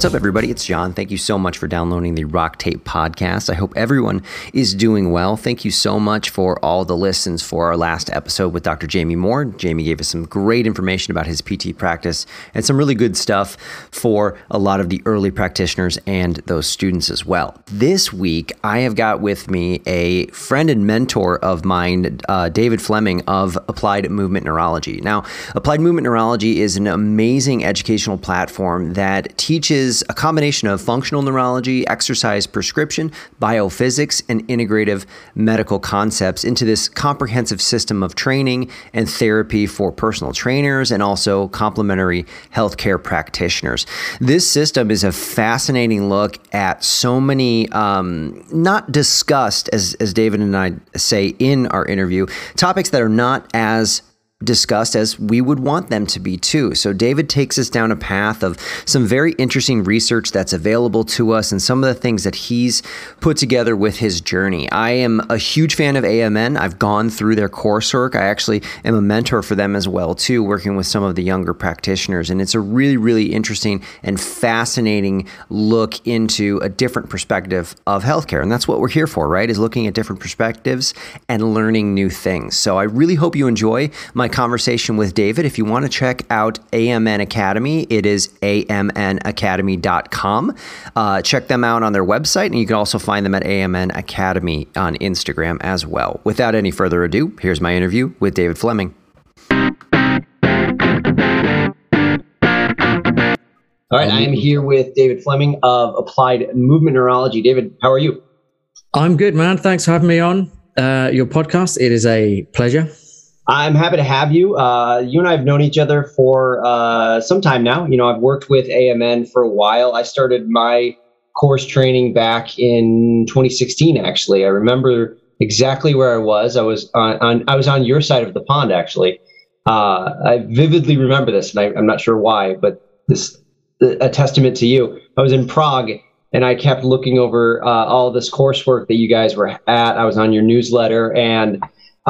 What's up, everybody? It's John. Thank you so much for downloading the Rock Tape podcast. I hope everyone is doing well. Thank you so much for all the listens for our last episode with Dr. Jamie Moore. Jamie gave us some great information about his PT practice and some really good stuff for a lot of the early practitioners and those students as well. This week, I have got with me a friend and mentor of mine, uh, David Fleming of Applied Movement Neurology. Now, Applied Movement Neurology is an amazing educational platform that teaches a combination of functional neurology, exercise prescription, biophysics, and integrative medical concepts into this comprehensive system of training and therapy for personal trainers and also complementary healthcare practitioners. This system is a fascinating look at so many, um, not discussed, as, as David and I say in our interview, topics that are not as discussed as we would want them to be too. So, David takes us down a path of some very interesting research that's available to us and some of the things that he's put together with his journey. I am a huge fan of AMN. I've gone through their coursework. I actually am a mentor for them as well too, working with some of the younger practitioners. And it's a really, really interesting and fascinating look into a different perspective of healthcare. And that's what we're here for, right? Is looking at different perspectives and learning new things. So, I really hope you enjoy my conversation with David. If you want to check out AMN Academy, it is amnacademy.com. Uh, check them out on their website, and you can also find them at AMN Academy on Instagram as well. Without any further ado, here's my interview with David Fleming. All right, I am here with David Fleming of Applied Movement Neurology. David, how are you? I'm good, man. Thanks for having me on uh, your podcast. It is a pleasure. I'm happy to have you. Uh, you and I have known each other for uh, some time now. You know, I've worked with AMN for a while. I started my course training back in 2016. Actually, I remember exactly where I was. I was on, on I was on your side of the pond. Actually, uh, I vividly remember this, and I, am not sure why, but this a testament to you. I was in Prague. And I kept looking over uh, all this coursework that you guys were at. I was on your newsletter, and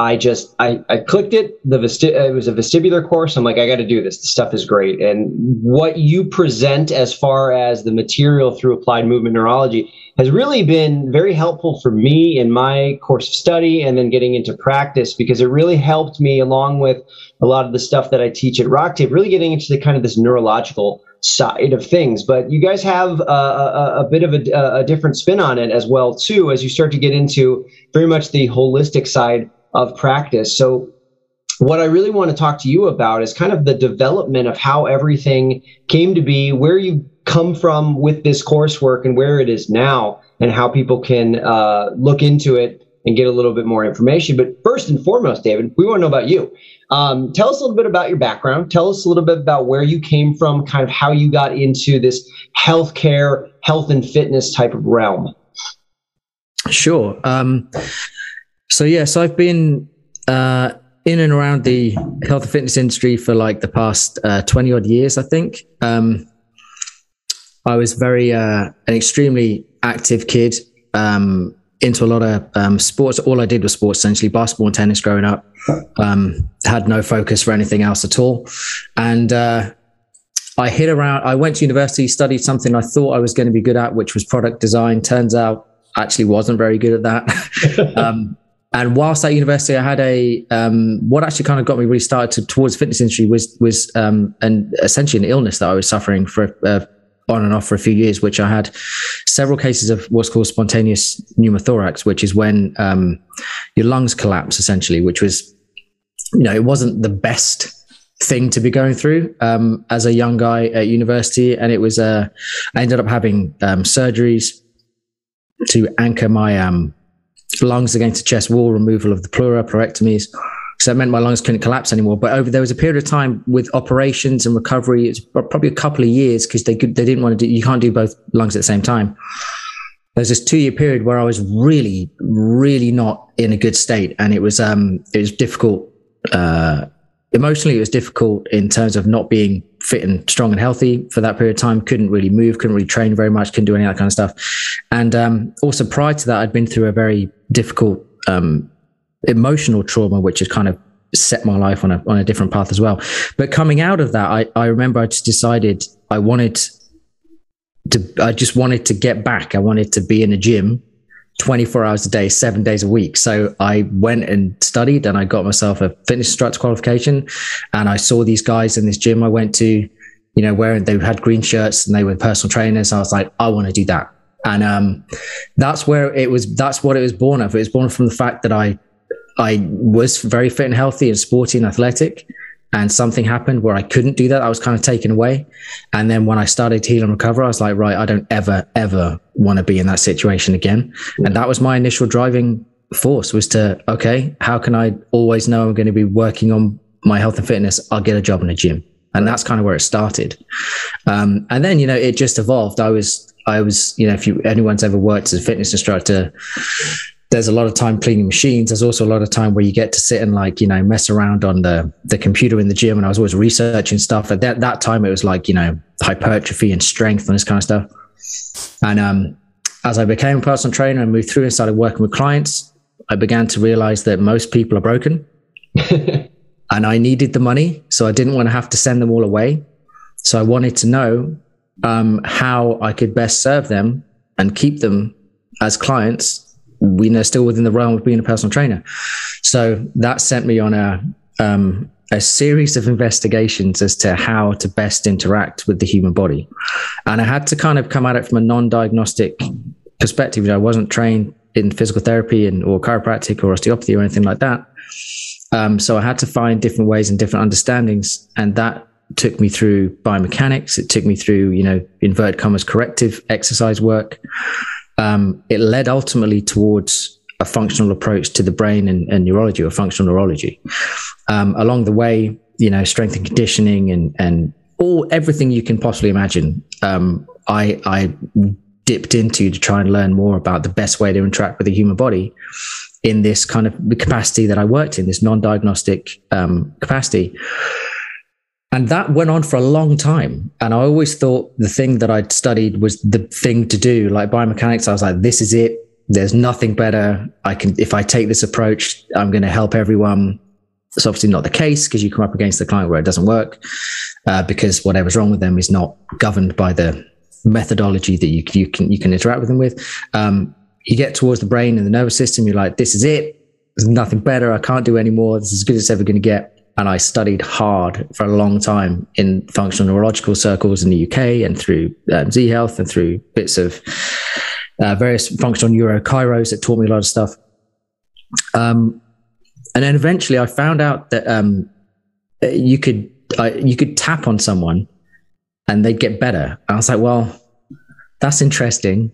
I just I, I clicked it. The vesti- it was a vestibular course. I'm like, I got to do this. The stuff is great. And what you present as far as the material through applied movement neurology has really been very helpful for me in my course of study and then getting into practice because it really helped me along with a lot of the stuff that I teach at RockTape, really getting into the kind of this neurological side of things. But you guys have a, a, a bit of a, a different spin on it as well too, as you start to get into very much the holistic side of practice. So what I really want to talk to you about is kind of the development of how everything came to be, where you come from with this coursework and where it is now, and how people can uh, look into it and get a little bit more information. But first and foremost, David, we want to know about you. Um, tell us a little bit about your background. Tell us a little bit about where you came from, kind of how you got into this healthcare, health and fitness type of realm. Sure. Um, so yes, I've been uh, in and around the health and fitness industry for like the past uh, twenty odd years, I think. Um, I was very uh, an extremely active kid, um, into a lot of um, sports. All I did was sports, essentially basketball and tennis growing up. Um, had no focus for anything else at all, and uh, I hit around. I went to university, studied something I thought I was going to be good at, which was product design. Turns out, actually wasn't very good at that. um, and whilst at university, I had a um, what actually kind of got me really started to, towards fitness industry was was um, an essentially an illness that I was suffering for uh, on and off for a few years, which I had several cases of what's called spontaneous pneumothorax, which is when um, your lungs collapse essentially, which was you know it wasn't the best thing to be going through um, as a young guy at university, and it was uh, I ended up having um, surgeries to anchor my um lungs against the chest wall, removal of the pleura, pleurectomies. So that meant my lungs couldn't collapse anymore. But over there was a period of time with operations and recovery. It's probably a couple of years because they could, they didn't want to do. You can't do both lungs at the same time. There's this two year period where I was really, really not in a good state, and it was um it was difficult. Uh, emotionally, it was difficult in terms of not being fit and strong and healthy for that period of time. Couldn't really move, couldn't really train very much, couldn't do any of that kind of stuff. And um, also prior to that, I'd been through a very difficult um, emotional trauma, which has kind of set my life on a on a different path as well. But coming out of that, I, I remember I just decided I wanted to I just wanted to get back. I wanted to be in a gym 24 hours a day, seven days a week. So I went and studied and I got myself a fitness instructor qualification. And I saw these guys in this gym I went to, you know, wearing they had green shirts and they were personal trainers. I was like, I want to do that. And um, that's where it was. That's what it was born of. It was born from the fact that I I was very fit and healthy and sporty and athletic and something happened where I couldn't do that. I was kind of taken away. And then when I started to heal and recover, I was like, right, I don't ever, ever want to be in that situation again. And that was my initial driving force was to, okay, how can I always know I'm going to be working on my health and fitness? I'll get a job in a gym. And that's kind of where it started. Um, and then, you know, it just evolved. I was, I was, you know, if you, anyone's ever worked as a fitness instructor, there's a lot of time cleaning machines. There's also a lot of time where you get to sit and like, you know, mess around on the, the computer in the gym. And I was always researching stuff. At that, that time, it was like, you know, hypertrophy and strength and this kind of stuff. And um, as I became a personal trainer and moved through and started working with clients, I began to realize that most people are broken. and I needed the money. So I didn't want to have to send them all away. So I wanted to know um, how I could best serve them and keep them as clients we know still within the realm of being a personal trainer. So that sent me on a um, a series of investigations as to how to best interact with the human body, and I had to kind of come at it from a non-diagnostic perspective. I wasn't trained in physical therapy and or chiropractic or osteopathy or anything like that. Um, so I had to find different ways and different understandings, and that took me through biomechanics. It took me through, you know, inverted commas corrective exercise work um, it led ultimately towards a functional approach to the brain and, and neurology or functional neurology. Um, along the way, you know, strength and conditioning and and all everything you can possibly imagine. Um, I I dipped into to try and learn more about the best way to interact with the human body in this kind of capacity that I worked in, this non-diagnostic um, capacity. And that went on for a long time. And I always thought the thing that I'd studied was the thing to do. Like biomechanics, I was like, this is it. There's nothing better. I can, if I take this approach, I'm going to help everyone. It's obviously not the case because you come up against the client where it doesn't work uh, because whatever's wrong with them is not governed by the methodology that you, you can you can interact with them with. Um, you get towards the brain and the nervous system, you're like, this is it. There's nothing better. I can't do anymore. This is as good as it's ever going to get and I studied hard for a long time in functional neurological circles in the UK and through um, Z Health and through bits of uh, various functional neuro chiros that taught me a lot of stuff. Um, and then eventually I found out that um, you could uh, you could tap on someone and they'd get better. I was like, well, that's interesting.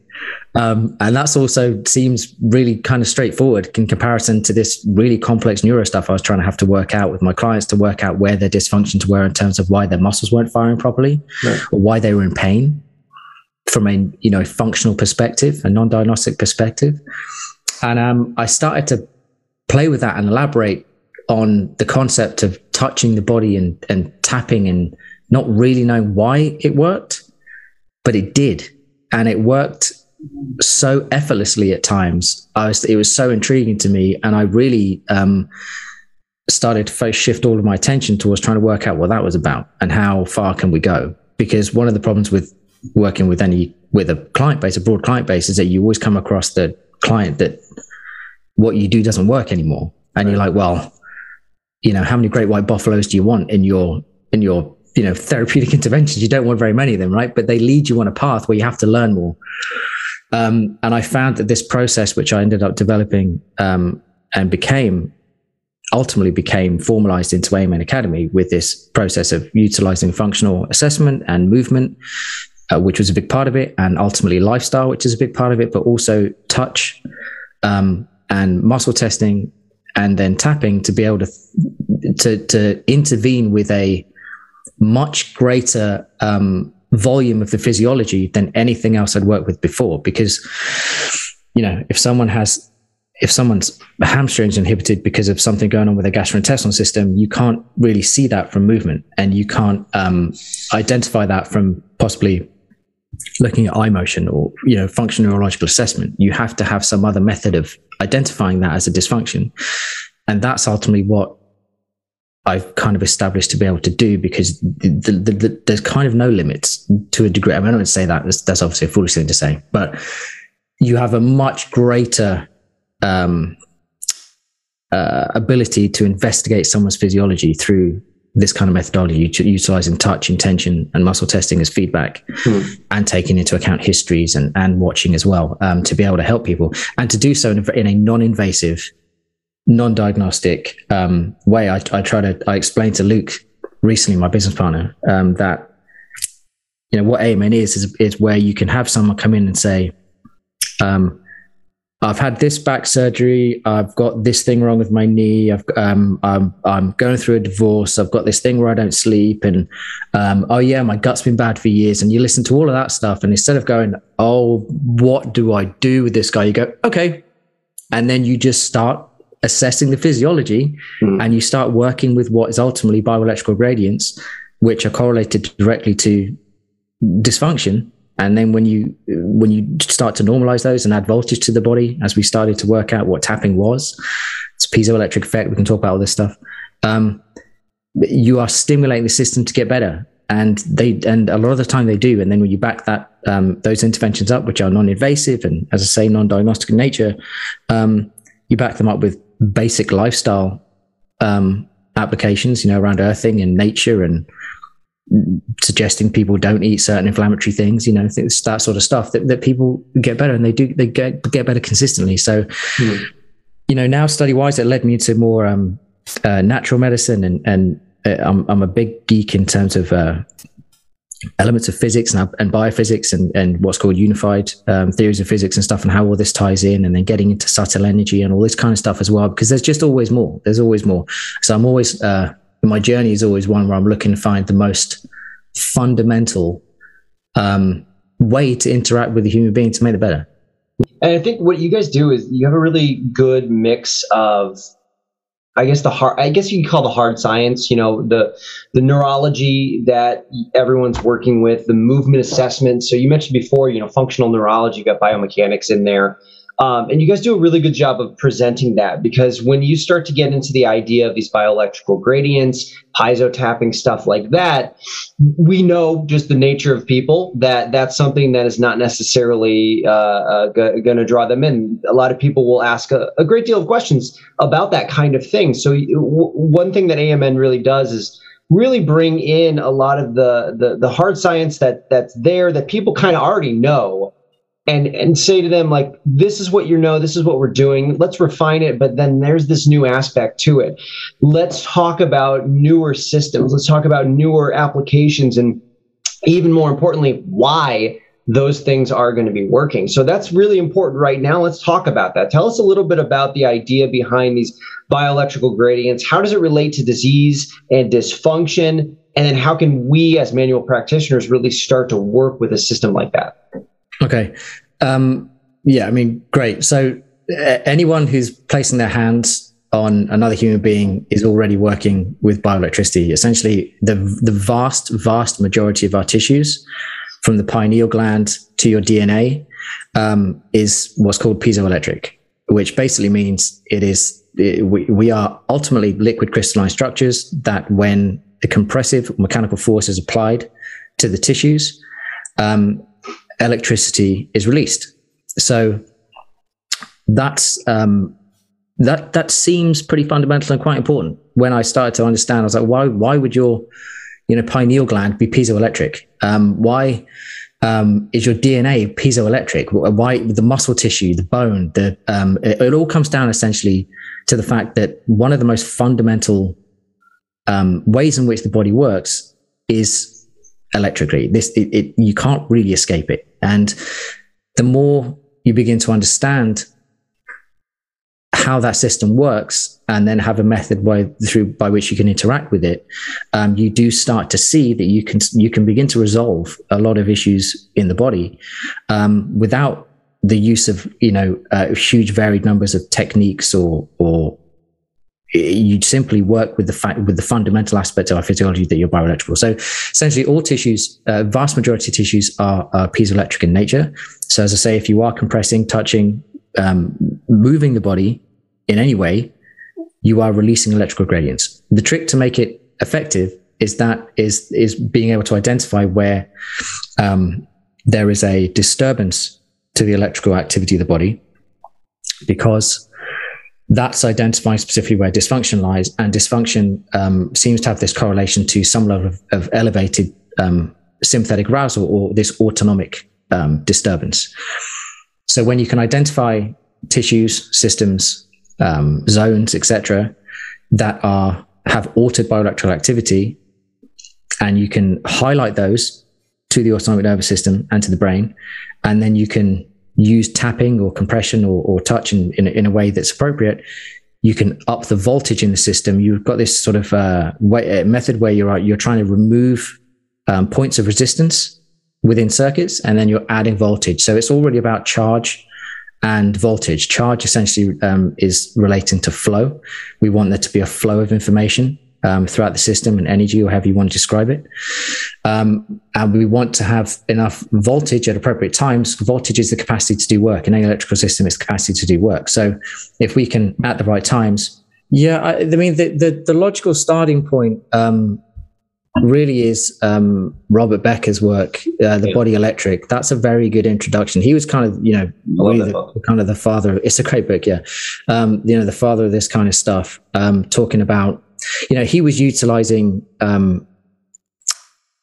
Um, and that's also seems really kind of straightforward in comparison to this really complex neuro stuff I was trying to have to work out with my clients to work out where their dysfunctions were in terms of why their muscles weren't firing properly right. or why they were in pain from a you know functional perspective, a non-diagnostic perspective. And um, I started to play with that and elaborate on the concept of touching the body and, and tapping and not really knowing why it worked, but it did and it worked so effortlessly at times. I was, it was so intriguing to me, and I really um, started to shift all of my attention towards trying to work out what that was about and how far can we go. Because one of the problems with working with any with a client base, a broad client base, is that you always come across the client that what you do doesn't work anymore, and right. you're like, well, you know, how many great white buffaloes do you want in your in your you know therapeutic interventions you don't want very many of them right? But they lead you on a path where you have to learn more. Um, and i found that this process which i ended up developing um, and became ultimately became formalized into AMN Academy with this process of utilizing functional assessment and movement uh, which was a big part of it and ultimately lifestyle which is a big part of it but also touch um, and muscle testing and then tapping to be able to to, to intervene with a much greater um, volume of the physiology than anything else I'd worked with before. Because, you know, if someone has, if someone's hamstrings inhibited because of something going on with their gastrointestinal system, you can't really see that from movement, and you can't um, identify that from possibly looking at eye motion or you know functional neurological assessment. You have to have some other method of identifying that as a dysfunction, and that's ultimately what I've kind of established to be able to do because the, the, the, there's kind of no limits to a degree. I, mean, I don't say that. That's, that's, obviously a foolish thing to say, but you have a much greater um, uh, ability to investigate someone's physiology through this kind of methodology, utilizing touch, intention, and muscle testing as feedback, mm. and taking into account histories and, and watching as well um, to be able to help people and to do so in a, in a non-invasive, non-diagnostic um, way. I, I, try to I explained to Luke recently, my business partner, um, that you know what AMN is, is is where you can have someone come in and say, um, I've had this back surgery. I've got this thing wrong with my knee. I've, um, I'm, I'm going through a divorce. I've got this thing where I don't sleep. And, um, oh yeah, my gut's been bad for years. And you listen to all of that stuff. And instead of going, oh, what do I do with this guy? You go, okay. And then you just start assessing the physiology mm. and you start working with what is ultimately bioelectrical gradients, which are correlated directly to dysfunction and then when you when you start to normalize those and add voltage to the body, as we started to work out what tapping was, it's a piezoelectric effect. We can talk about all this stuff. Um, you are stimulating the system to get better, and they and a lot of the time they do. And then when you back that um, those interventions up, which are non-invasive and as I say, non-diagnostic in nature, um, you back them up with basic lifestyle um, applications, you know, around earthing and nature and suggesting people don't eat certain inflammatory things, you know, it's that sort of stuff that, that people get better and they do, they get, get better consistently. So, mm. you know, now study wise, it led me into more, um, uh, natural medicine and, and uh, I'm, I'm a big geek in terms of, uh, elements of physics and, and biophysics and, and what's called unified um, theories of physics and stuff and how all this ties in and then getting into subtle energy and all this kind of stuff as well because there's just always more there's always more so i'm always uh, my journey is always one where I'm looking to find the most fundamental um, way to interact with a human being to make it better. And I think what you guys do is you have a really good mix of, I guess the hard, I guess you can call the hard science. You know, the the neurology that everyone's working with, the movement assessment. So you mentioned before, you know, functional neurology, you got biomechanics in there. Um, and you guys do a really good job of presenting that because when you start to get into the idea of these bioelectrical gradients, piezo tapping, stuff like that, we know just the nature of people that that's something that is not necessarily uh, uh, going to draw them in. A lot of people will ask a, a, great deal of questions about that kind of thing. So, w- one thing that AMN really does is really bring in a lot of the, the the hard science that that's there that people kind of already know and and say to them like this is what you know this is what we're doing let's refine it but then there's this new aspect to it. Let's talk about newer systems let's talk about newer applications and even more importantly why those things are going to be working. So that's really important right now let's talk about that. Tell us a little bit about the idea behind these bioelectrical gradients. How does it relate to disease and dysfunction? And then how can we as manual practitioners really start to work with a system like that Okay. Um, yeah, I mean, great. So uh, anyone who's placing their hands on another human being is already working with bioelectricity. Essentially, the the vast, vast majority of our tissues, from the pineal gland to your DNA, um, is what's called piezoelectric, which basically means it is it, we, we are ultimately liquid crystalline structures that, when a compressive mechanical force is applied to the tissues, um, electricity is released. So that's um, that that seems pretty fundamental and quite important. When I started to understand, I was like, why why would your you know pineal gland be piezoelectric? Um, why um, is your DNA piezoelectric? Why the muscle tissue, the bone, the um, it, it, all comes down essentially to the fact that one of the most fundamental um, ways in which the body works is electrically. This it, it, you can't really escape it. And the more you begin to understand how that system works and then have a method by through by which you can interact with it um, you do start to see that you can you can begin to resolve a lot of issues in the body um, without the use of you know uh, huge varied numbers of techniques or or you simply work with the fact with the fundamental aspects of our physiology that you're bioelectrical. So essentially, all tissues, uh, vast majority of tissues are, are piezoelectric in nature. So as I say, if you are compressing, touching, um, moving the body in any way, you are releasing electrical gradients. The trick to make it effective is that is is being able to identify where um, there is a disturbance to the electrical activity of the body, because that's identifying specifically where dysfunction lies, and dysfunction um, seems to have this correlation to some level of, of elevated um, sympathetic arousal or this autonomic um, disturbance. So when you can identify tissues, systems, um, zones, etc., that are have altered bioelectrical activity, and you can highlight those to the autonomic nervous system and to the brain, and then you can use tapping or compression or, or touch in, in, in, a way that's appropriate. You can up the voltage in the system. You've got this sort of uh, way, uh, method where you're you're trying to remove um, points of resistance within circuits, and then you're adding voltage. So it's already about charge and voltage. Charge essentially um, is relating to flow. We want there to be a flow of information um, throughout the system and energy, or however you want to describe it. Um, and we want to have enough voltage at appropriate times. Voltage is the capacity to do work. In any electrical system, it's capacity to do work. So if we can, at the right times, yeah, I, I mean, the, the, the, logical starting point um, really is um, Robert Becker's work, uh, The yeah. Body Electric. That's a very good introduction. He was kind of, you know, really the, kind of the father. Of, It's a great book, yeah. Um, you know, the father of this kind of stuff, um, talking about, you know, he was utilizing um,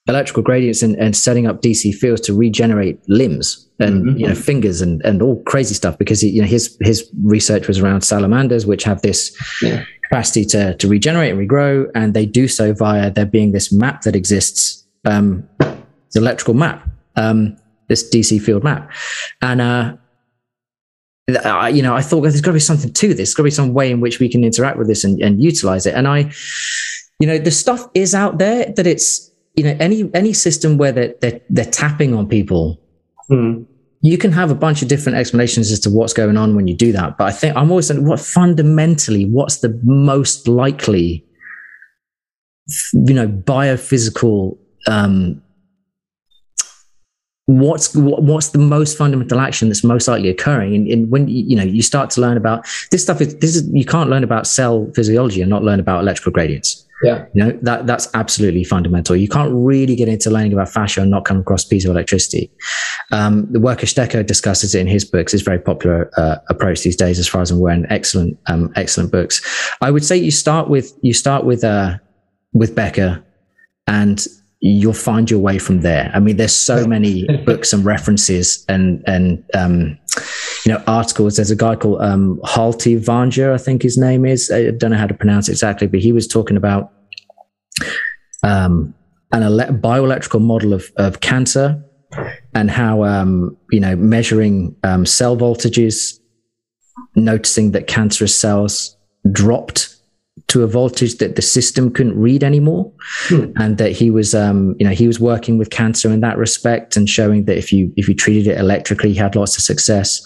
electrical gradients and, and setting up DC fields to regenerate limbs and mm-hmm. you know fingers and and all crazy stuff because he, you know his his research was around salamanders which have this yeah capacity to, to regenerate and regrow, and they do so via there being this map that exists, um, the electrical map, um, this DC field map. And, uh, I, you know, I thought well, there's got to be something to this. There's got to be some way in which we can interact with this and, and utilize it. And I, you know, the stuff is out there that it's, you know, any any system where they're they're, they're tapping on people, mm you can have a bunch of different explanations as to what's going on when you do that. But I think I'm always saying, what fundamentally, what's the most likely, you know, biophysical, um, what's what's the most fundamental action that's most likely occurring and, and, when you know you start to learn about this stuff is this is you can't learn about cell physiology and not learn about electrical gradients yeah. You know, that, that's absolutely fundamental. You can't really get into learning about fascia and not come across piezoelectricity. Um, the work of Stecher discusses it in his books. It's very popular uh, approach these days, as far as I'm aware, and excellent, um, excellent books. I would say you start with, you start with, uh, with Becker and you'll find your way from there. I mean, there's so many books and references and, and, um, you know, articles. There's a guy called um, Halti I think his name is. I don't know how to pronounce it exactly, but he was talking about um, an ele- bioelectrical model of, of cancer and how, um, you know, measuring um, cell voltages, noticing that cancerous cells dropped to a voltage that the system couldn't read anymore. Hmm. and that he was um, you know he was working with cancer in that respect and showing that if you if you treated it electrically he had lots of success.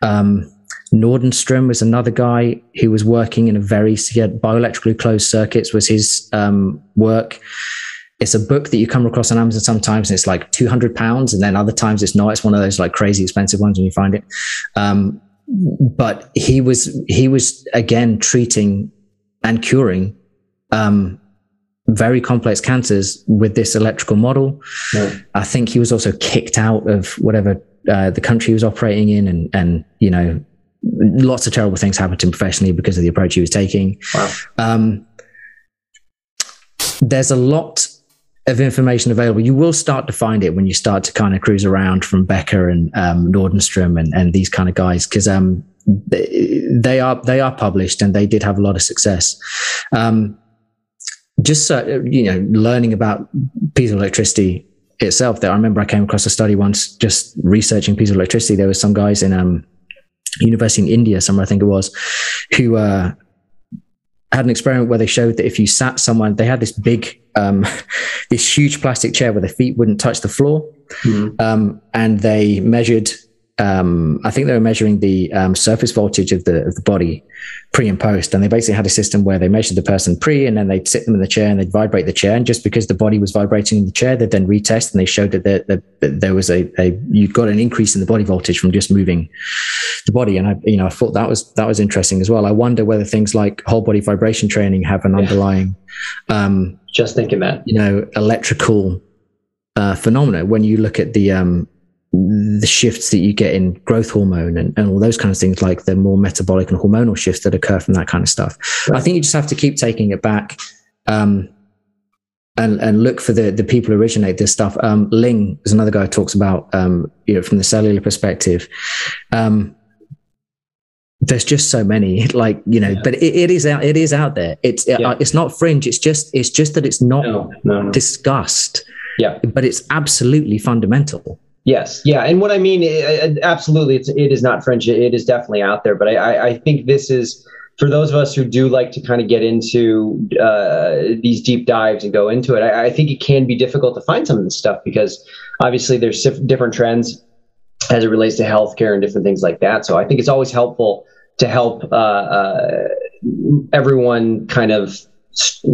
Um, Nordenstrom was another guy who was working in a very he had bioelectrically closed circuits was his um, work. It's a book that you come across on Amazon sometimes and it's like 200 pounds and then other times it's not. It's one of those like crazy expensive ones when you find it. Um, but he was he was again treating and curing um, very complex cancers with this electrical model. Yeah. I think he was also kicked out of whatever uh, the country he was operating in, and and you know, lots of terrible things happened to him professionally because of the approach he was taking. Wow. Um, there's a lot of information available. You will start to find it when you start to kind of cruise around from Becker and um, Nordenstrom and, and these kind of guys, because um, they are they are published and they did have a lot of success. Um, just so, you know, learning about piezoelectricity itself. That I remember I came across a study once just researching piezoelectricity. There was some guys in um, university in India, somewhere I think it was, who uh, had an experiment where they showed that if you sat someone, they had this big, um, this huge plastic chair where their feet wouldn't touch the floor, mm-hmm. um, and they measured um, I think they were measuring the um, surface voltage of the of the body pre and post, and they basically had a system where they measured the person pre, and then they'd sit them in the chair and they'd vibrate the chair, and just because the body was vibrating in the chair, they'd then retest, and they showed that, there, that, that there was a, a you got an increase in the body voltage from just moving the body, and I you know I thought that was that was interesting as well. I wonder whether things like whole body vibration training have an yeah. underlying, um, just thinking that. you know electrical uh, phenomena. When you look at the um, the shifts that you get in growth hormone and, and all those kinds of things, like the more metabolic and hormonal shifts that occur from that kind of stuff. Right. I think you just have to keep taking it back. Um, and, and look for the, the people who originate this stuff. Um, Ling is another guy who talks about, um, you know, from the cellular perspective. Um, there's just so many, like you know, yeah. but it, it is out. It is out there. It's yeah. uh, it's not fringe. It's just it's just that it's not no, no, no. discussed. Yeah, but it's absolutely fundamental. Yes, yeah, and what I mean, it, absolutely, it's it is not French. It is definitely out there, but I, I, I think this is for those of us who do like to kind of get into uh, these deep dives and go into it. I, I, think it can be difficult to find some of this stuff because obviously there's different trends as it relates to healthcare and different things like that. So I think it's always helpful to help uh, uh, everyone kind of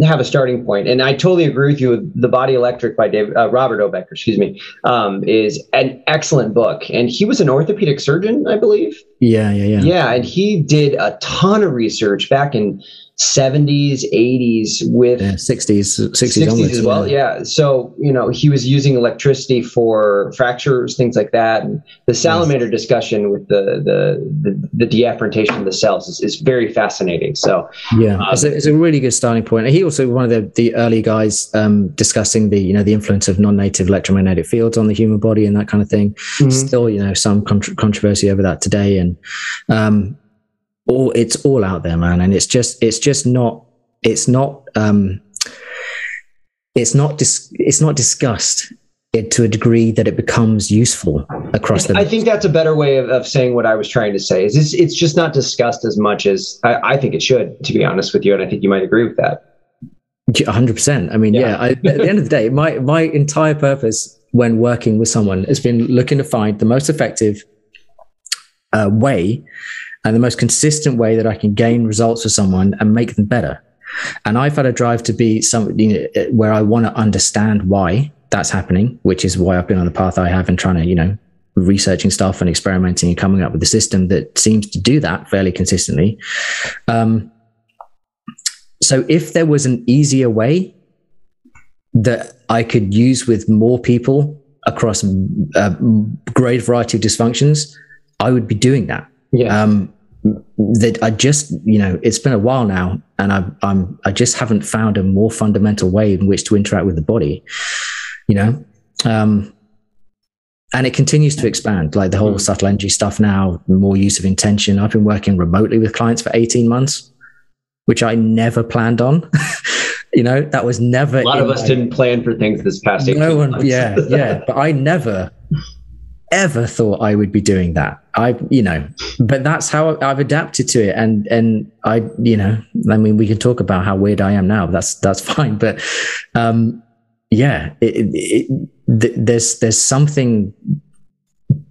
have a starting point. And I totally agree with you. The Body Electric by David, uh, Robert O. Becker, excuse me, um, is an excellent book. And he was an orthopedic surgeon, I believe. Yeah, yeah, yeah. Yeah, and he did a ton of research back in 70s, 80s with yeah, 60s, 60s, 60s onwards, as well. Yeah. yeah. So, you know, he was using electricity for fractures, things like that. And the salamander yes. discussion with the, the, the, the dedifferentiation of the cells is, is very fascinating. So, yeah, um, it's, a, it's, a, really good starting point. He also one of the, the early guys um, discussing the, you know, the influence of non-native electromagnetic fields on the human body and that kind of thing. Mm-hmm. Still, you know, some contra- controversy over that today. And, um, all it's all out there, man, and it's just it's just not it's not um it's not dis- it's not discussed to a degree that it becomes useful across the. I think that's a better way of, of saying what I was trying to say. Is it's, it's just not discussed as much as I, I think it should, to be honest with you, and I think you might agree with that. hundred percent. I mean, yeah. yeah I, at the end of the day, my my entire purpose when working with someone has been looking to find the most effective uh, way and the most consistent way that I can gain results for someone and make them better. And I've had a drive to be something know, where I want to understand why that's happening, which is why I've been on the path I have and trying to, you know, researching stuff and experimenting and coming up with a system that seems to do that fairly consistently. Um, so if there was an easier way that I could use with more people across a great variety of dysfunctions, I would be doing that. Yeah. Um, that I just, you know, it's been a while now, and I, I'm, I just haven't found a more fundamental way in which to interact with the body, you know, um, and it continues to expand. Like the whole mm. subtle energy stuff now, more use of intention. I've been working remotely with clients for 18 months, which I never planned on. you know, that was never. A lot of us my, didn't plan for things this past. No one, months. yeah, yeah, but I never ever thought I would be doing that. I, you know, but that's how I've adapted to it. And, and I, you know, I mean, we can talk about how weird I am now. That's, that's fine. But, um, yeah, it, it, it, there's, there's something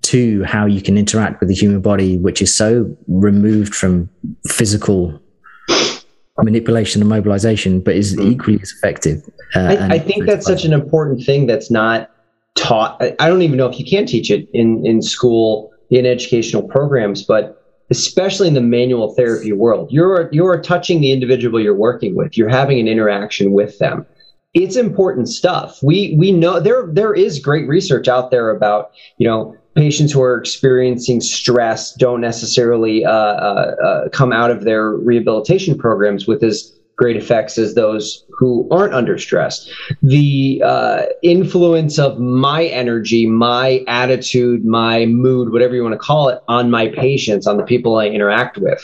to how you can interact with the human body, which is so removed from physical manipulation and mobilization, but is mm-hmm. equally as effective. Uh, I, I think that's such an important thing that's not taught. I don't even know if you can teach it in in school in educational programs, but especially in the manual therapy world, you're you're touching the individual you're working with. You're having an interaction with them. It's important stuff. We we know there there is great research out there about you know patients who are experiencing stress don't necessarily uh, uh, uh, come out of their rehabilitation programs with as great effects as those who aren't under stress. The uh, influence of my energy, my attitude, my mood, whatever you want to call it, on my patients, on the people I interact with.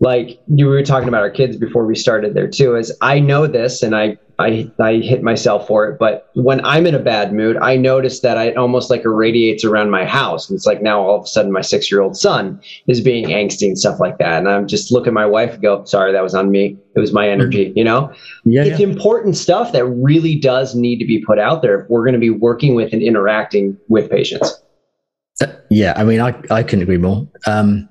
Like you were talking about our kids before we started there too, is I know this and I I, I hit myself for it. But when I'm in a bad mood, I notice that I almost like irradiates around my house. And it's like now all of a sudden my six year old son is being angsty and stuff like that. And I'm just look at my wife and go, sorry, that was on me. It was my energy, you know? Yeah, it's yeah. important stuff that really does need to be put out there if we're going to be working with and interacting with patients. Yeah, I mean, I, I couldn't agree more. Um,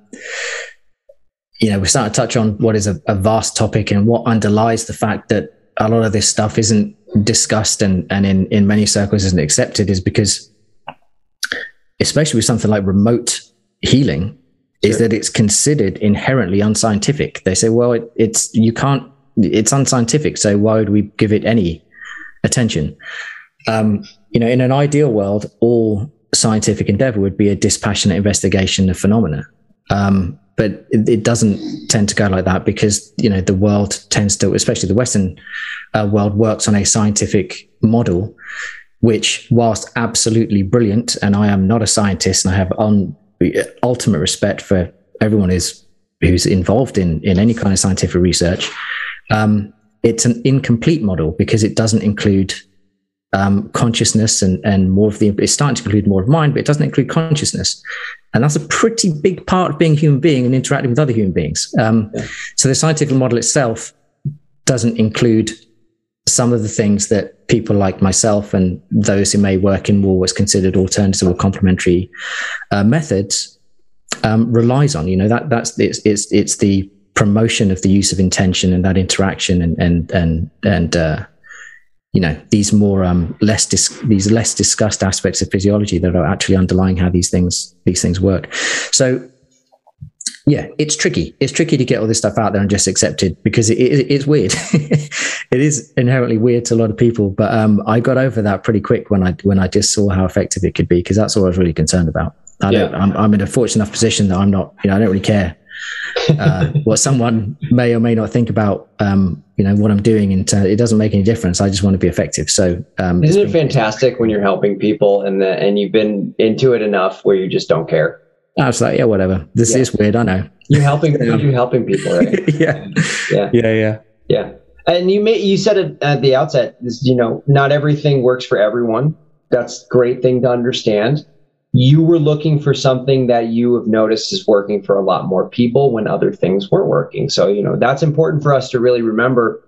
you know, we're starting to touch on what is a, a, vast topic and what underlies the fact that a lot of this stuff isn't discussed and, and in, in many circles isn't accepted is because, especially with something like remote healing, sure. is that it's considered inherently unscientific. They say, well, it, it's, you can't, it's unscientific. So why would we give it any attention? Um, you know, in an ideal world, all scientific endeavor would be a dispassionate investigation of phenomena. Um, but it, it, doesn't tend to go like that because you know the world tends to, especially the Western uh, world, works on a scientific model, which, whilst absolutely brilliant, and I am not a scientist, and I have un, ultimate respect for everyone who's who's involved in in any kind of scientific research. Um, it's an incomplete model because it doesn't include um, consciousness and, and more of the, it's starting to include more of mind, but it doesn't include consciousness. And that's a pretty big part of being a human being and interacting with other human beings. Um, yeah. So the scientific model itself doesn't include some of the things that people like myself and those who may work in more what's considered alternative or complementary uh, methods um, relies on. You know that that's it's, it's it's the promotion of the use of intention and that interaction and and and and uh, you know these more um, less dis- these less discussed aspects of physiology that are actually underlying how these things these things work. So yeah, it's tricky. It's tricky to get all this stuff out there and just accept it because it, it, it's weird. it is inherently weird to a lot of people, but um, I got over that pretty quick when I when I just saw how effective it could be because that's all I was really concerned about. I yeah. I'm, I'm in a fortunate enough position that I'm not, you know, I don't really care uh, what someone may or may not think about um, you know what I'm doing and it doesn't make any difference. I just want to be effective. So um, isn't it fantastic when you're helping people and the, and you've been into it enough where you just don't care? I was like, yeah, whatever. This yeah. is weird. I know. You're helping. you're helping people, right? yeah. Yeah. Yeah. Yeah. Yeah. And you may you said it at the outset. Is you know not everything works for everyone. That's a great thing to understand you were looking for something that you have noticed is working for a lot more people when other things weren't working. So, you know, that's important for us to really remember.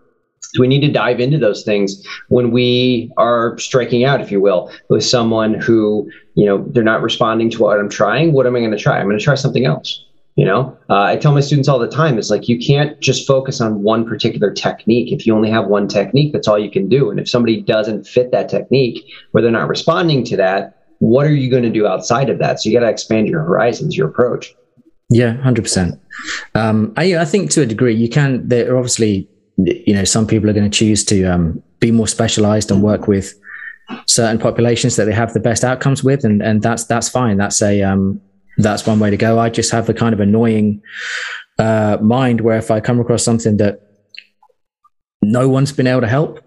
we need to dive into those things when we are striking out, if you will, with someone who, you know, they're not responding to what I'm trying. What am I going to try? I'm going to try something else. You know, uh, I tell my students all the time, it's like you can't just focus on one particular technique. If you only have one technique, that's all you can do. And if somebody doesn't fit that technique, or they're not responding to that, what are you going to do outside of that? So you got to expand your horizons, your approach. Yeah, hundred um, percent. I, I think to a degree you can. There are obviously, you know, some people are going to choose to um, be more specialized and work with certain populations that they have the best outcomes with, and and that's that's fine. That's a um, that's one way to go. I just have a kind of annoying uh, mind where if I come across something that no one's been able to help,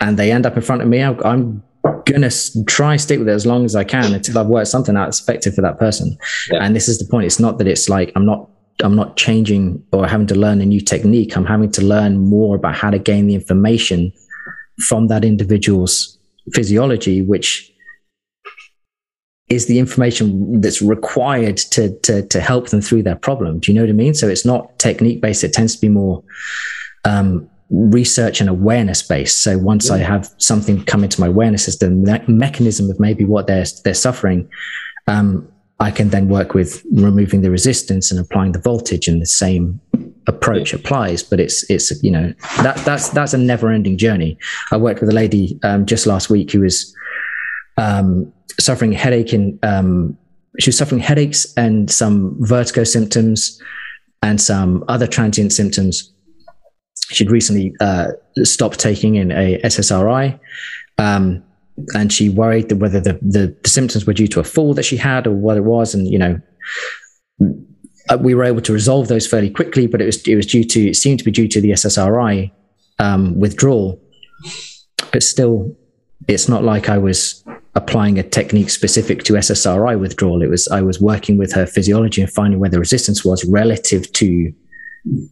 and they end up in front of me, I'm gonna try stick with it as long as I can until I've worked something out that's effective for that person. Yeah. And this is the point. It's not that it's like I'm not I'm not changing or having to learn a new technique. I'm having to learn more about how to gain the information from that individual's physiology, which is the information that's required to to to help them through their problem. Do you know what I mean? So it's not technique based. It tends to be more um, research and awareness based. So once yeah. I have something come into my awareness system, that mechanism of maybe what they're they're suffering, um, I can then work with removing the resistance and applying the voltage, and the same approach yeah. applies. But it's it's you know that that's that's a never ending journey. I worked with a lady um, just last week who was um, suffering headache and um, she was suffering headaches and some vertigo symptoms and some other transient symptoms she'd recently uh, stopped taking in a SSRI. Um, and she worried that whether the, the, the, symptoms were due to a fall that she had or what it was. And, you know, uh, we were able to resolve those fairly quickly, but it was, it was due to, it seemed to be due to the SSRI um, withdrawal. But still, it's not like I was applying a technique specific to SSRI withdrawal. It was, I was working with her physiology and finding where the resistance was relative to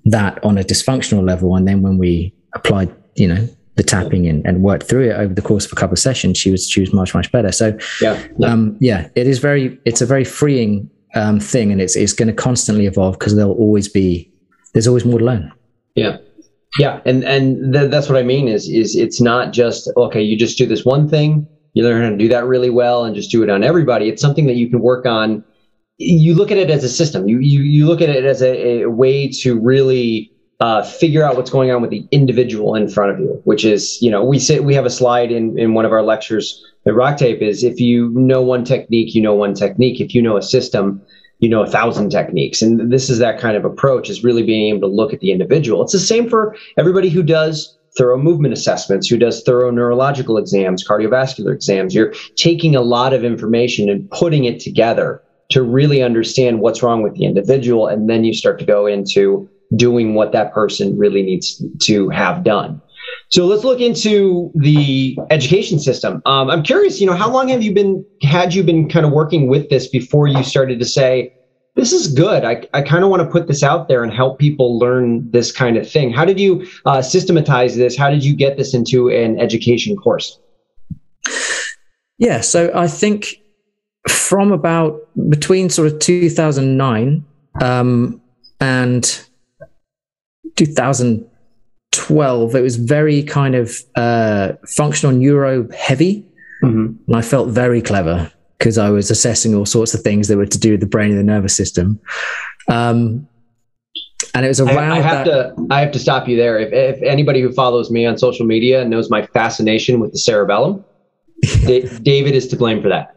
that on a dysfunctional level. And then when we applied, you know, the tapping and, and worked through it over the course of a couple of sessions, she was she was much much better. So yeah, yeah, um, yeah it is very it's a very freeing um, thing, and it's it's going to constantly evolve because there'll always be there's always more to learn. Yeah, yeah, and and th- that's what I mean is is it's not just okay. You just do this one thing, you learn how to do that really well and just do it on everybody. It's something that you can work on. You look at it as a system. You you you look at it as a, a way to really uh, figure out what's going on with the individual in front of you, which is, you know, we say we have a slide in, in one of our lectures at Rock Tape is if you know one technique, you know one technique. If you know a system, you know a thousand techniques. And this is that kind of approach is really being able to look at the individual. It's the same for everybody who does thorough movement assessments, who does thorough neurological exams, cardiovascular exams. You're taking a lot of information and putting it together to really understand what's wrong with the individual. And then you start to go into doing what that person really needs to have done. So let's look into the education system. Um, I'm curious, you know, how long have you been had you been kind of working with this before you started to say, this is good. I, I kind of want to put this out there and help people learn this kind of thing. How did you uh, systematize this? How did you get this into an education course? Yeah, so I think from about between sort of 2009 um, and 2012, it was very kind of uh, functional neuro heavy. Mm-hmm. And I felt very clever because I was assessing all sorts of things that were to do with the brain and the nervous system. Um, and it was around. I, I have that- to. I have to stop you there. If, if anybody who follows me on social media knows my fascination with the cerebellum, David is to blame for that.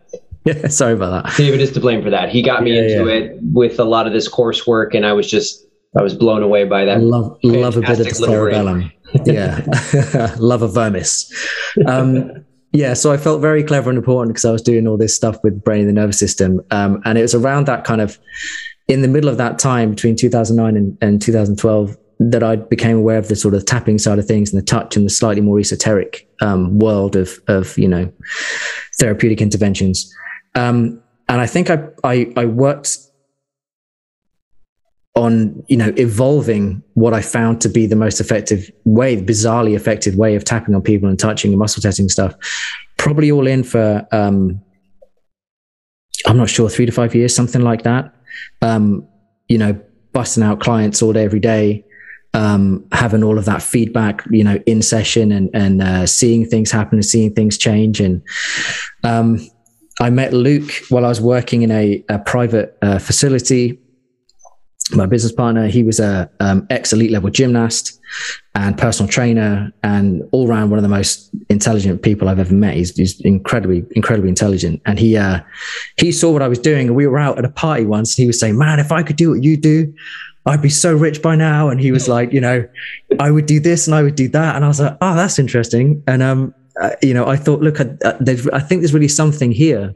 Yeah, sorry about that. David is to blame for that. He got me yeah, into yeah. it with a lot of this coursework, and I was just I was blown away by that. Love, love a bit of the cerebellum. yeah, love a vermis. Um, yeah, so I felt very clever and important because I was doing all this stuff with brain and the nervous system, um, and it was around that kind of in the middle of that time between 2009 and, and 2012 that I became aware of the sort of tapping side of things and the touch and the slightly more esoteric um, world of of you know therapeutic interventions. Um, and I think I, I, I worked on you know evolving what I found to be the most effective way, bizarrely effective way of tapping on people and touching and muscle testing stuff. Probably all in for um, I'm not sure three to five years, something like that. Um, you know, busting out clients all day, every day, um, having all of that feedback, you know, in session and and uh, seeing things happen and seeing things change. And um, I met Luke while I was working in a, a private uh, facility my business partner, he was a um, ex elite level gymnast and personal trainer, and all around one of the most intelligent people I've ever met. He's, he's incredibly, incredibly intelligent. And he uh, he saw what I was doing, and we were out at a party once, and he was saying, "Man, if I could do what you do, I'd be so rich by now." And he was like, "You know, I would do this and I would do that," and I was like, "Oh, that's interesting." And um, uh, you know, I thought, look, I, uh, I think there's really something here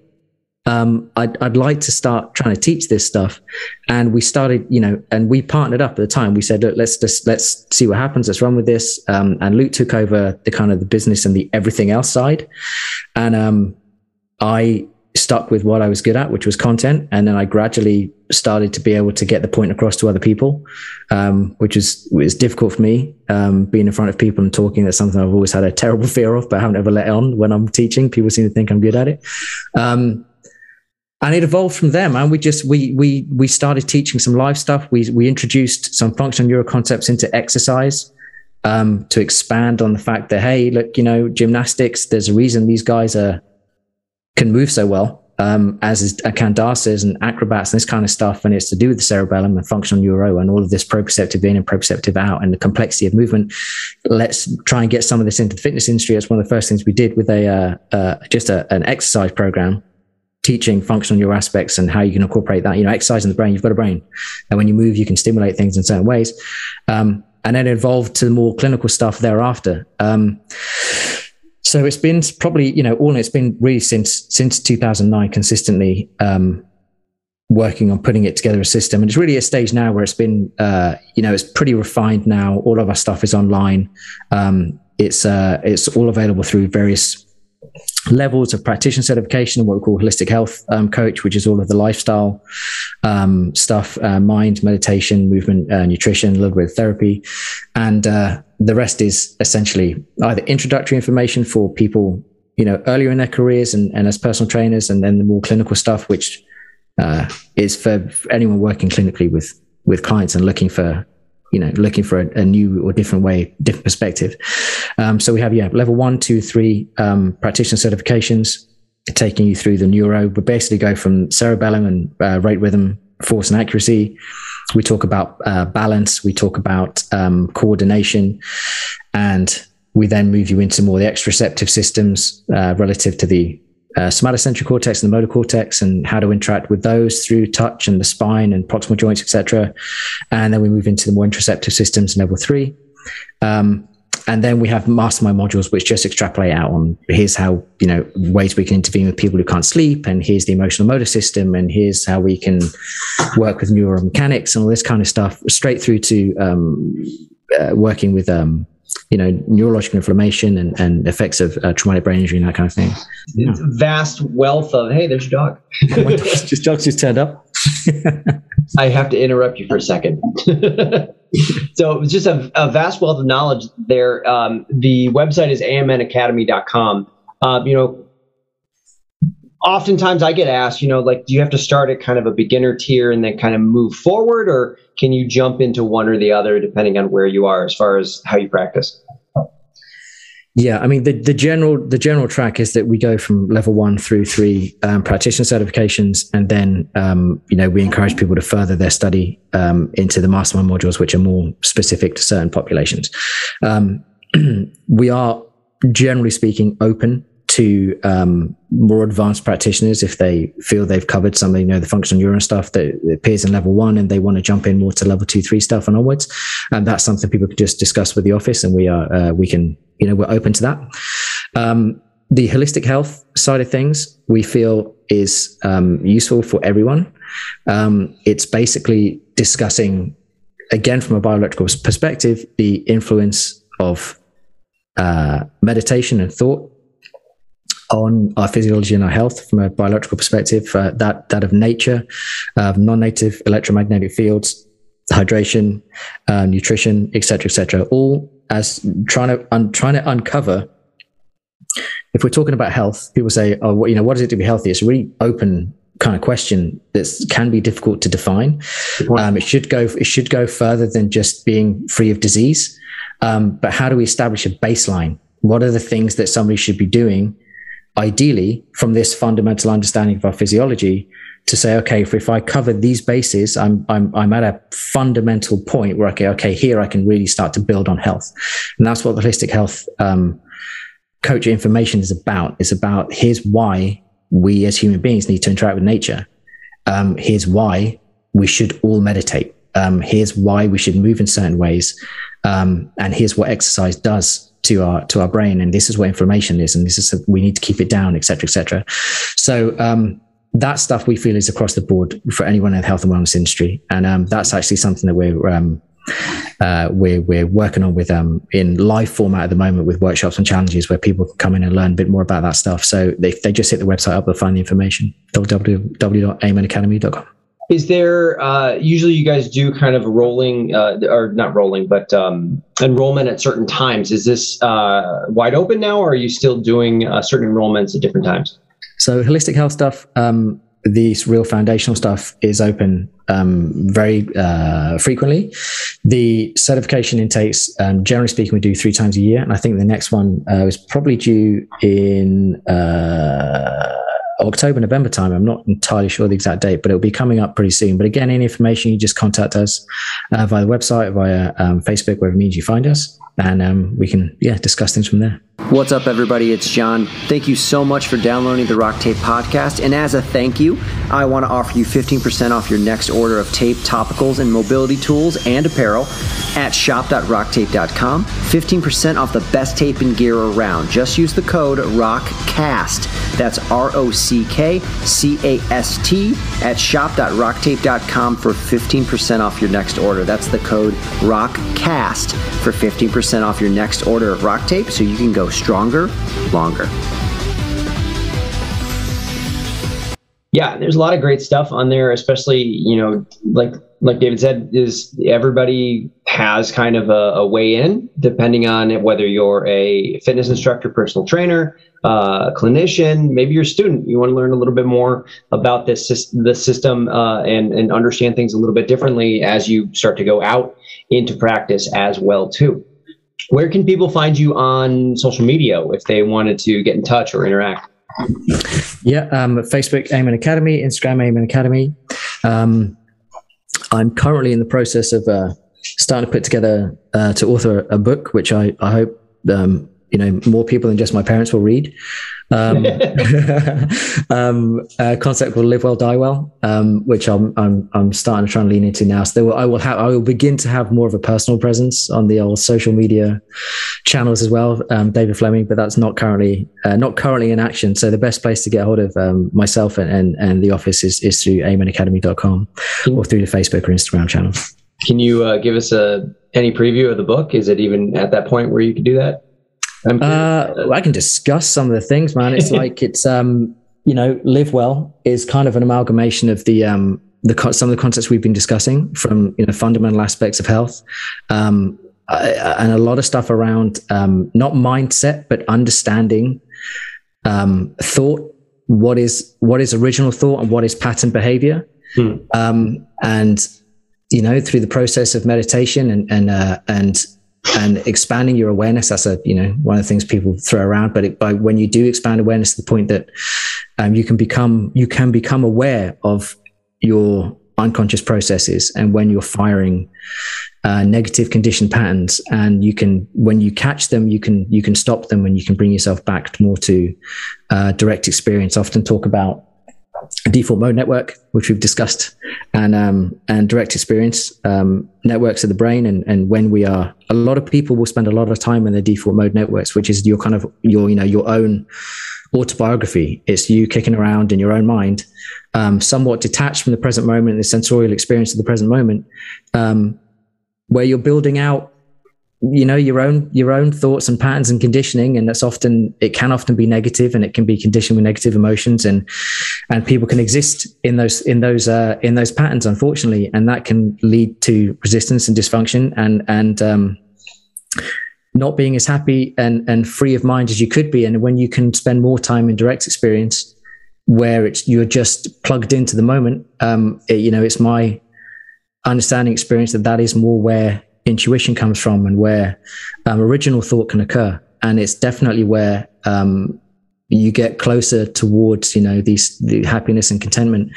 um, I'd, I'd like to start trying to teach this stuff. And we started, you know, and we partnered up at the time. We said, look, let's just, let's see what happens. Let's run with this. Um, and Luke took over the kind of the business and the everything else side. And, um, I stuck with what I was good at, which was content. And then I gradually started to be able to get the point across to other people, um, which is was difficult for me. Um, being in front of people and talking, that's something I've always had a terrible fear of, but I haven't ever let on when I'm teaching. People seem to think I'm good at it. Um, and it evolved from them and we just we we we started teaching some live stuff we we introduced some functional neuro concepts into exercise um, to expand on the fact that hey look you know gymnastics there's a reason these guys are can move so well um, as is uh, can and acrobats and this kind of stuff and it's to do with the cerebellum and functional neuro and all of this proprioceptive in and proprioceptive out and the complexity of movement let's try and get some of this into the fitness industry that's one of the first things we did with a uh, uh, just a, an exercise program teaching functional neuro aspects and how you can incorporate that. You know, exercise in the brain, you've got a brain. And when you move, you can stimulate things in certain ways. Um, and then evolved to more clinical stuff thereafter. Um, so it's been probably, you know, all it's been really since since 2009 consistently um, working on putting it together a system. And it's really a stage now where it's been, uh, you know, it's pretty refined now. All of our stuff is online. Um, it's uh, it's all available through various levels of practitioner certification and what we call holistic health um, coach, which is all of the lifestyle um, stuff, uh, mind, meditation, movement, uh, nutrition, a little bit of therapy. And uh, the rest is essentially either introductory information for people, you know, earlier in their careers and, and as personal trainers, and then the more clinical stuff, which uh, is for anyone working clinically with with clients and looking for you know looking for a, a, new or different way different perspective Um, so we have yeah level one, two, three um, practitioner certifications taking you through the neuro. We basically go from cerebellum and uh, rate rhythm, force and accuracy. We talk about uh, balance. We talk about um, coordination, and we then move you into more the exteroceptive systems uh, relative to the uh, somatosensory cortex and the motor cortex and how to interact with those through touch and the spine and proximal joints, etc. And then we move into the more interoceptive systems, level three. Um, and then we have mastermind modules which just extrapolate out on here's how you know ways we can intervene with people who can't sleep and here's the emotional motor system and here's how we can work with neuromechanics and all this kind of stuff straight through to um, uh, working with um, you know neurological inflammation and, and effects of uh, traumatic brain injury and that kind of thing. Yeah. vast wealth of hey there's your dog. Just dogs just turned up. I have to interrupt you for a second. So it's just a, a, vast wealth of knowledge there. Um, the website is amnacademy.com uh, you know oftentimes I get asked, you know, like, do you have to start at kind of a beginner tier and then kind of move forward, or can you jump into one or the other depending on where you are as far as how you practice? Yeah, I mean the, the general the general track is that we go from level one through three um, practitioner certifications, and then um, you know we encourage people to further their study um, into the mastermind modules, which are more specific to certain populations. Um, we are generally speaking open to um, more advanced practitioners if they feel they've covered some you know the functional neuron stuff that appears in level one and they want to jump in more to level two three stuff and onwards. And that's something people can just discuss with the office and we are uh, we can you know we're open to that. Um, the holistic health side of things we feel is um, useful for everyone. Um, it's basically discussing again from a bioelectrical perspective the influence of uh, meditation and thought on our physiology and our health from a biological perspective, uh, that that of nature, uh, non-native electromagnetic fields, hydration, uh, nutrition, etc., etc. All as trying to un- trying to uncover. If we're talking about health, people say, "Oh, what, you know, what does it to be healthy?" It's a really open kind of question that can be difficult to define. Um, it should go it should go further than just being free of disease. Um, but how do we establish a baseline? What are the things that somebody should be doing ideally from this fundamental understanding of our physiology to say, okay, if, if I cover these bases, I'm, I'm, I'm at a fundamental point where, okay, okay, here I can really start to build on health. And that's what the holistic health, um, coach information is about. It's about here's why we as human beings need to interact with nature. Um, here's why we should all meditate. Um, here's why we should move in certain ways. Um, and here's what exercise does to our to our brain and this is what inflammation is and this is we need to keep it down etc etc so um, that stuff we feel is across the board for anyone in the health and wellness industry and um, that's actually something that we're um, uh, we're we're working on with um in live format at the moment with workshops and challenges where people can come in and learn a bit more about that stuff. So they they just hit the website up, they'll find the information www.amnacademy.com. Is there uh, usually you guys do kind of rolling uh, or not rolling, but um, enrollment at certain times? Is this uh, wide open now, or are you still doing uh, certain enrollments at different times? So holistic health stuff, um, real foundational stuff is open um, very uh, frequently. The certification intakes, um, generally speaking, we do three times a year, and I think the next one uh, is probably due in October, November time. I'm not entirely sure the exact date, but it'll be coming up pretty soon. But again, any information, you just contact us uh, via the website, via um, Facebook, wherever means you find us, and um, we can yeah discuss things from there. What's up, everybody? It's John. Thank you so much for downloading the RockTape podcast. And as a thank you, I want to offer you 15% off your next order of tape, topicals, and mobility tools and apparel at shop.rocktape.com. 15% off the best tape and gear around. Just use the code ROCKCAST. That's R O C K C A S T at shop.rocktape.com for 15% off your next order. That's the code ROCKCAST for 15% off your next order of rock tape so you can go stronger, longer. Yeah, there's a lot of great stuff on there, especially, you know, like like David said, is everybody has kind of a, a way in, depending on whether you're a fitness instructor, personal trainer, uh, clinician, maybe you're a student. You want to learn a little bit more about this the system uh, and and understand things a little bit differently as you start to go out into practice as well too. Where can people find you on social media if they wanted to get in touch or interact? Yeah, um, Facebook AMN Academy, Instagram AMN Academy. Um, I'm currently in the process of uh, starting to put together uh, to author a book, which I, I hope um, you know more people than just my parents will read. Um, um, a concept called "Live Well, Die Well," um, which I'm, I'm I'm starting to try and lean into now. So will, I will have I will begin to have more of a personal presence on the old social media channels as well. Um, David Fleming, but that's not currently uh, not currently in action. So the best place to get hold of um, myself and, and, and the office is is through amnacademy.com or through the Facebook or Instagram channel. Can you uh, give us a any preview of the book? Is it even at that point where you can do that? Uh, I can discuss some of the things, man. It's like it's um, you know, live well is kind of an amalgamation of the um, the some of the concepts we've been discussing from you know fundamental aspects of health, um, and a lot of stuff around um, not mindset but understanding um, thought. What is what is original thought and what is pattern behavior, hmm. um, and you know through the process of meditation and and uh, and and expanding your awareness that's a you know one of the things people throw around but it, by when you do expand awareness to the point that um, you can become you can become aware of your unconscious processes and when you're firing uh, negative condition patterns and you can when you catch them you can you can stop them and you can bring yourself back more to uh, direct experience. Often talk about default mode network, which we've discussed, and um, and direct experience um, networks of the brain. And and when we are, a lot of people will spend a lot of time in their default mode networks, which is your kind of your you know your own autobiography. It's you kicking around in your own mind, um, somewhat detached from the present moment, the sensorial experience of the present moment, um, where you're building out you know your own your own thoughts and patterns and conditioning and that's often it can often be negative and it can be conditioned with negative emotions and and people can exist in those in those uh, in those patterns unfortunately and that can lead to resistance and dysfunction and and um, not being as happy and and free of mind as you could be and when you can spend more time in direct experience where it's you're just plugged into the moment um, it, you know it's my understanding experience that that is more where intuition comes from and where um, original thought can occur. And it's definitely where um, you get closer towards, you know, these the happiness and contentment.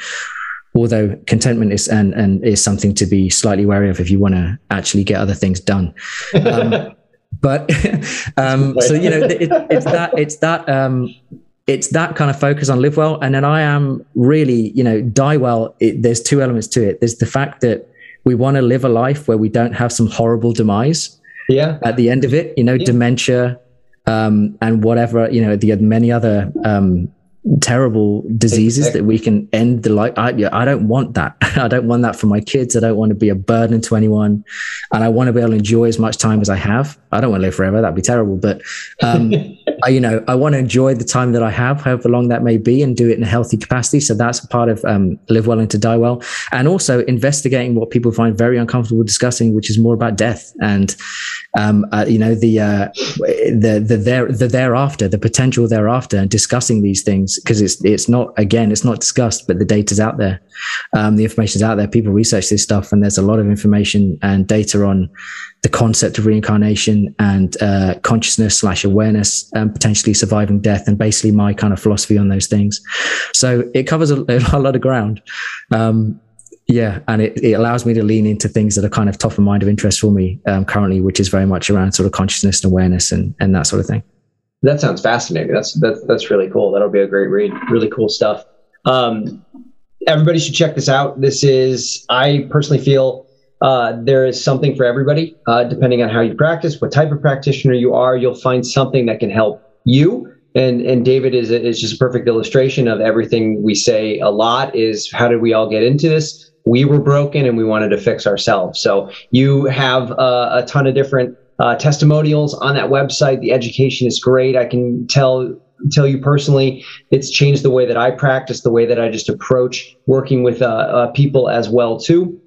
Although contentment is and and is something to be slightly wary of if you want to actually get other things done. Um, but um, so you know, it, it's that it's that um, it's that kind of focus on live well and then i am really you know die well it, there's two elements to it there's the fact that we want to live a life where we don't have some horrible demise yeah at the end of it you know yeah. dementia um, and whatever you know the many other um, terrible diseases exactly. that we can end the life. I, I don't want that. I don't want that for my kids. I don't want to be a burden to anyone. And I want to be able to enjoy as much time as I have. I don't want to live forever. That'd be terrible. But, um, I, you know, I want to enjoy the time that I have, however long that may be, and do it in a healthy capacity. So that's part of um, live well and to die well. And also investigating what people find very uncomfortable discussing, which is more about death and, um, uh, you know, the, uh, the, the, there, the thereafter, the potential thereafter, and discussing these things because it's it's not again it's not discussed, but the data's out there, um, the information's out there. People research this stuff, and there's a lot of information and data on the concept of reincarnation and uh, consciousness slash awareness and potentially surviving death, and basically my kind of philosophy on those things. So it covers a, a lot of ground. Um, yeah, and it, it allows me to lean into things that are kind of top of mind of interest for me um, currently, which is very much around sort of consciousness and awareness and, and that sort of thing. That sounds fascinating. That's that's that's really cool. That'll be a great read. Really cool stuff. Um, everybody should check this out. This is I personally feel uh, there is something for everybody. Uh, depending on how you practice, what type of practitioner you are, you'll find something that can help you. And and David is is just a perfect illustration of everything we say a lot. Is how did we all get into this? We were broken and we wanted to fix ourselves. So you have uh, a ton of different uh, testimonials on that website. The education is great. I can tell tell you personally, it's changed the way that I practice, the way that I just approach working with uh, uh, people as well too.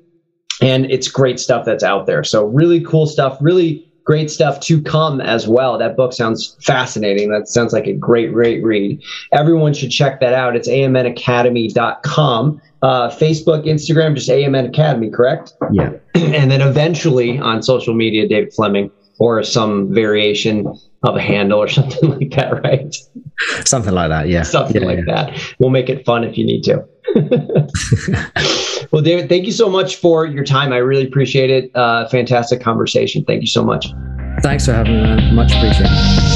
And it's great stuff that's out there. So really cool stuff. Really great stuff to come as well. That book sounds fascinating. That sounds like a great, great read. Everyone should check that out. It's amnacademy.com. Uh, Facebook, Instagram, just AMN Academy, correct? Yeah. and then eventually on social media, David Fleming or some variation of a handle or something like that, right? Something like that, yeah. Something yeah, like yeah. that. We'll make it fun if you need to. well, David, thank you so much for your time. I really appreciate it. Uh, fantastic conversation. Thank you so much. Thanks for having me, man. Much appreciated.